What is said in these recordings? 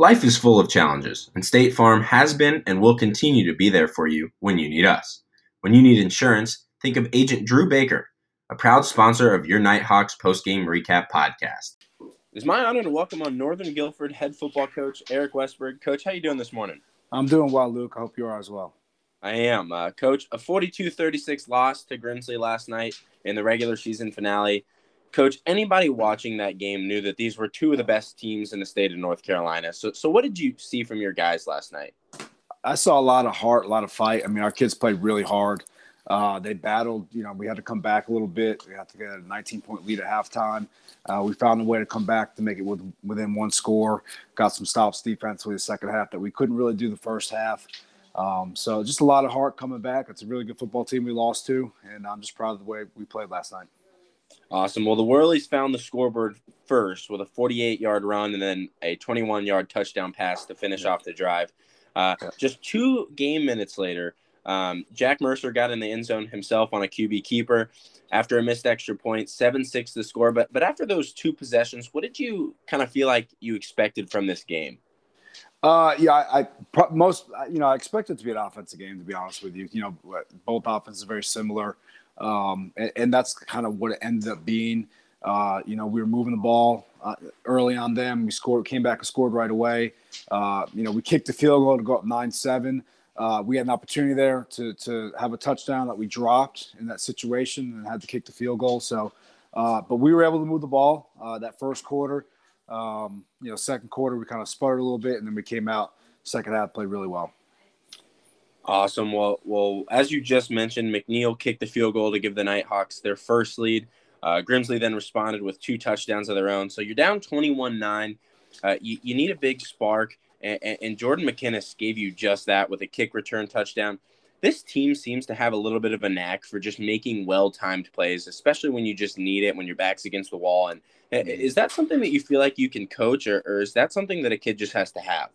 Life is full of challenges, and State Farm has been and will continue to be there for you when you need us. When you need insurance, think of Agent Drew Baker, a proud sponsor of your Nighthawks post-game recap podcast. It's my honor to welcome on Northern Guilford head football coach Eric Westberg. Coach, how you doing this morning? I'm doing well, Luke. I hope you are as well. I am. Uh, Coach, a 42-36 loss to Grimsley last night in the regular season finale. Coach, anybody watching that game knew that these were two of the best teams in the state of North Carolina. So, so what did you see from your guys last night? I saw a lot of heart, a lot of fight. I mean, our kids played really hard. Uh, they battled. You know, we had to come back a little bit. We had to get a 19 point lead at halftime. Uh, we found a way to come back to make it with, within one score. Got some stops defensively the second half that we couldn't really do the first half. Um, so just a lot of heart coming back. It's a really good football team we lost to, and I'm just proud of the way we played last night. Awesome. Well, the Whirlies found the scoreboard first with a 48 yard run and then a 21 yard touchdown pass to finish yeah. off the drive. Uh, yeah. Just two game minutes later, um, Jack Mercer got in the end zone himself on a QB keeper after a missed extra point, 7 6 the score. But, but after those two possessions, what did you kind of feel like you expected from this game? Uh, yeah, I, I, most you know I expected it to be an offensive game. To be honest with you, you know both offenses are very similar. Um, and, and, that's kind of what it ended up being. Uh, you know, we were moving the ball uh, early on them. We scored, came back and scored right away. Uh, you know, we kicked the field goal to go up nine seven. Uh, we had an opportunity there to to have a touchdown that we dropped in that situation and had to kick the field goal. So, uh, but we were able to move the ball uh, that first quarter. Um, you know, second quarter we kind of sputtered a little bit, and then we came out second half played really well. Awesome. Well, well, as you just mentioned, McNeil kicked the field goal to give the Nighthawks their first lead. Uh, Grimsley then responded with two touchdowns of their own. So you're down 21 9. Uh, you, you, need a big spark, and, and, Jordan McKinnis gave you just that with a kick return touchdown. This team seems to have a little bit of a knack for just making well timed plays, especially when you just need it, when your back's against the wall. And mm-hmm. is that something that you feel like you can coach, or, or is that something that a kid just has to have?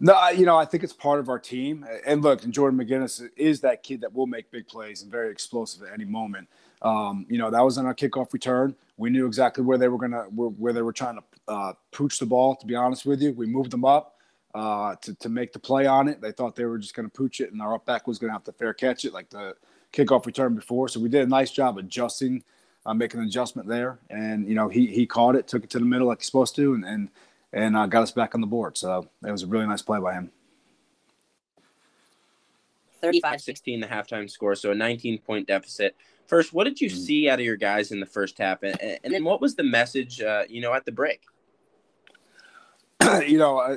No, you know, I think it's part of our team. And look, and Jordan McGinnis is that kid that will make big plays and very explosive at any moment. Um, you know, that was on our kickoff return. We knew exactly where they were gonna where, where they were trying to uh, pooch the ball. To be honest with you, we moved them up uh, to to make the play on it. They thought they were just gonna pooch it, and our up back was gonna have to fair catch it like the kickoff return before. So we did a nice job adjusting, uh, making an adjustment there. And you know, he he caught it, took it to the middle like he's supposed to, and, and and uh, got us back on the board. So it was a really nice play by him. 35 16 the halftime score, so a 19 point deficit. First, what did you mm-hmm. see out of your guys in the first half? And, and then what was the message, uh, you know, at the break? you know, I,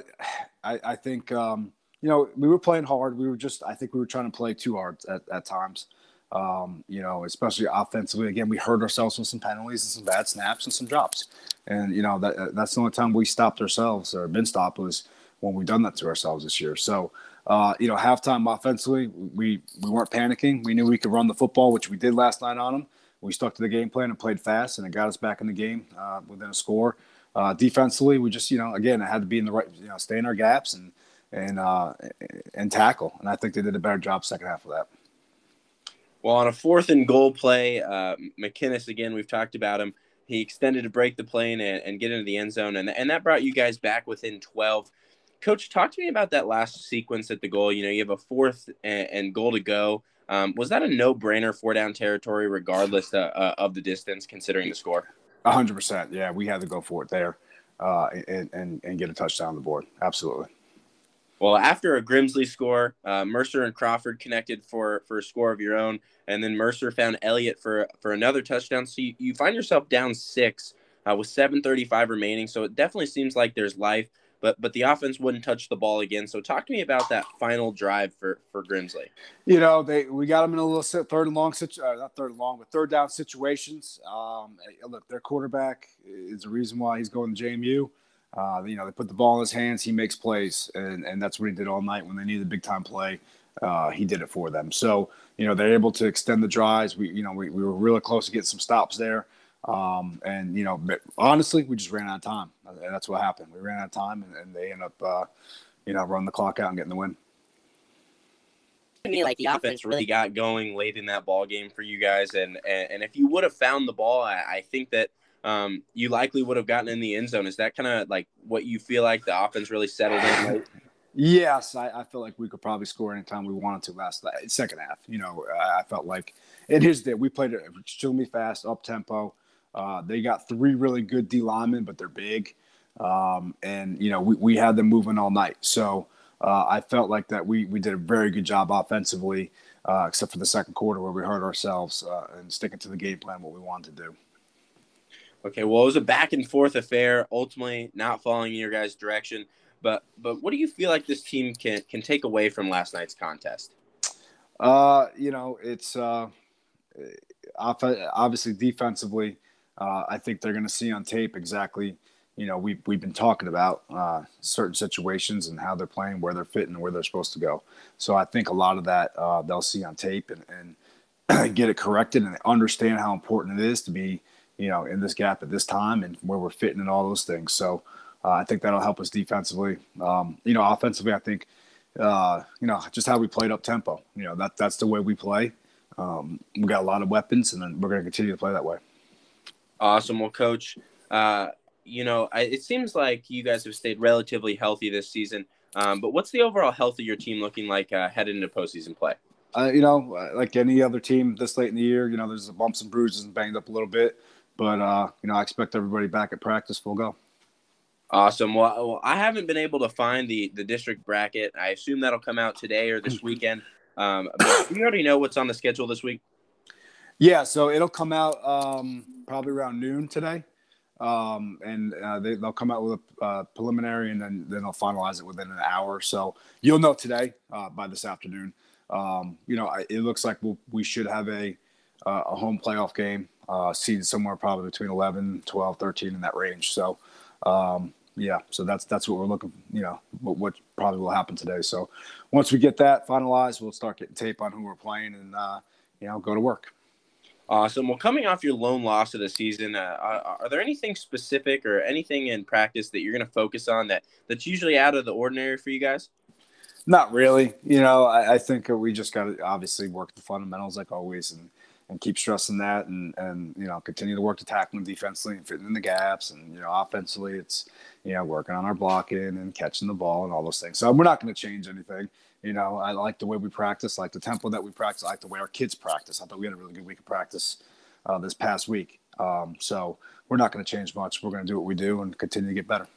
I, I think, um, you know, we were playing hard. We were just, I think we were trying to play too hard at, at times. Um, you know, especially offensively. Again, we hurt ourselves with some penalties and some bad snaps and some drops. And you know that that's the only time we stopped ourselves or been stopped was when we've done that to ourselves this year. So, uh, you know, halftime offensively, we we weren't panicking. We knew we could run the football, which we did last night on them. We stuck to the game plan and played fast, and it got us back in the game uh, within a score. Uh, defensively, we just, you know, again, it had to be in the right, you know, stay in our gaps and and uh, and tackle. And I think they did a better job second half of that. Well, on a fourth and goal play, uh, McKinnis again, we've talked about him. He extended to break the plane and, and get into the end zone, and and that brought you guys back within twelve. Coach, talk to me about that last sequence at the goal. You know, you have a fourth and, and goal to go. Um, was that a no-brainer four down territory, regardless uh, uh, of the distance, considering the score? hundred percent. Yeah, we had to go for it there, uh, and, and and get a touchdown on the board. Absolutely. Well, after a Grimsley score, uh, Mercer and Crawford connected for for a score of your own, and then Mercer found Elliott for for another touchdown. So you, you find yourself down six uh, with 7:35 remaining. So it definitely seems like there's life, but but the offense wouldn't touch the ball again. So talk to me about that final drive for for Grimsley. You know, they we got them in a little third and long situ- uh, not third and long, but third down situations. Um, look, their quarterback is the reason why he's going to JMU. Uh, you know, they put the ball in his hands, he makes plays, and, and that's what he did all night when they needed a big time play. Uh, he did it for them. So, you know, they're able to extend the drives. We, you know, we, we were really close to getting some stops there. Um, and, you know, honestly, we just ran out of time. And that's what happened. We ran out of time, and, and they end up, uh, you know, running the clock out and getting the win. To me, like the offense really got going late in that ball game for you guys, and and, and if you would have found the ball, I, I think that um, you likely would have gotten in the end zone. Is that kind of like what you feel like the offense really settled in late? Yes, I, I, feel like we could probably score anytime we wanted to last second half. You know, I, felt like it is that we played extremely fast, up tempo. Uh, they got three really good D linemen, but they're big, um, and you know we, we had them moving all night. So uh, I felt like that we we did a very good job offensively, uh, except for the second quarter where we hurt ourselves uh, and sticking to the game plan what we wanted to do. Okay, well, it was a back and forth affair. Ultimately, not following your guys' direction. But but what do you feel like this team can can take away from last night's contest? Uh, you know, it's uh, obviously defensively. Uh, I think they're going to see on tape exactly you know, we've, we've been talking about uh, certain situations and how they're playing, where they're fitting, and where they're supposed to go. So I think a lot of that uh, they'll see on tape and, and get it corrected and understand how important it is to be, you know, in this gap at this time and where we're fitting and all those things. So uh, I think that'll help us defensively. Um, you know, offensively, I think, uh, you know, just how we played up tempo. You know, that that's the way we play. Um, we got a lot of weapons, and then we're going to continue to play that way. Awesome. Well, coach, uh, you know, I, it seems like you guys have stayed relatively healthy this season. Um, but what's the overall health of your team looking like uh, headed into postseason play? Uh, you know, uh, like any other team this late in the year, you know, there's bumps and bruises and banged up a little bit. But, uh, you know, I expect everybody back at practice full go. Awesome. Well, I haven't been able to find the the district bracket. I assume that'll come out today or this weekend. Um, but you already know what's on the schedule this week. Yeah, so it'll come out um, probably around noon today um, and uh, they, will come out with a uh, preliminary, and then then they'll finalize it within an hour. So you'll know today uh, by this afternoon. Um, you know, it looks like we'll, we should have a uh, a home playoff game, uh, seeded somewhere probably between 11, 12, 13 in that range. So. Um, yeah, so that's that's what we're looking. You know, what, what, probably will happen today. So, once we get that finalized, we'll start getting tape on who we're playing, and uh, you know, go to work. Awesome. Well, coming off your lone loss of the season, uh, are, are, there anything specific or anything in practice that you're going to focus on that that's usually out of the ordinary for you guys? Not really. You know, I, I think we just got to obviously work the fundamentals like always, and and keep stressing that, and and you know continue to work the tackling defensively and fitting in the gaps, and you know offensively it's you know working on our blocking and catching the ball and all those things. So we're not going to change anything. You know, I like the way we practice, like the tempo that we practice, I like the way our kids practice. I thought we had a really good week of practice uh, this past week. Um, so we're not going to change much. We're going to do what we do and continue to get better.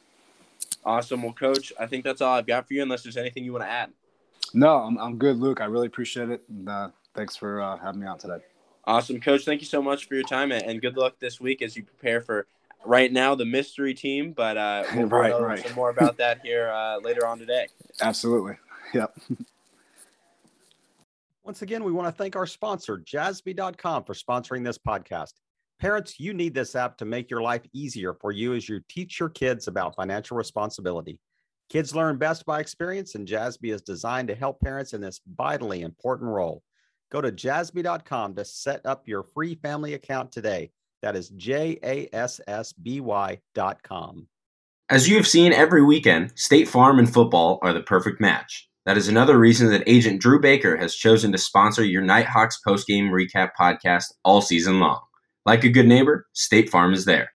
Awesome. Well, coach, I think that's all I've got for you, unless there's anything you want to add. No, I'm, I'm good, Luke. I really appreciate it. And uh, thanks for uh, having me out today. Awesome, coach. Thank you so much for your time and good luck this week as you prepare for right now the mystery team. But uh, we'll right, right. some more about that here uh, later on today. Absolutely. Yep. Once again, we want to thank our sponsor, jassby.com, for sponsoring this podcast. Parents, you need this app to make your life easier for you as you teach your kids about financial responsibility. Kids learn best by experience, and Jassby is designed to help parents in this vitally important role. Go to jassby.com to set up your free family account today. That is J A S S B Y.com. As you have seen every weekend, State Farm and football are the perfect match. That is another reason that agent Drew Baker has chosen to sponsor your Nighthawks postgame recap podcast all season long. Like a good neighbor, State Farm is there.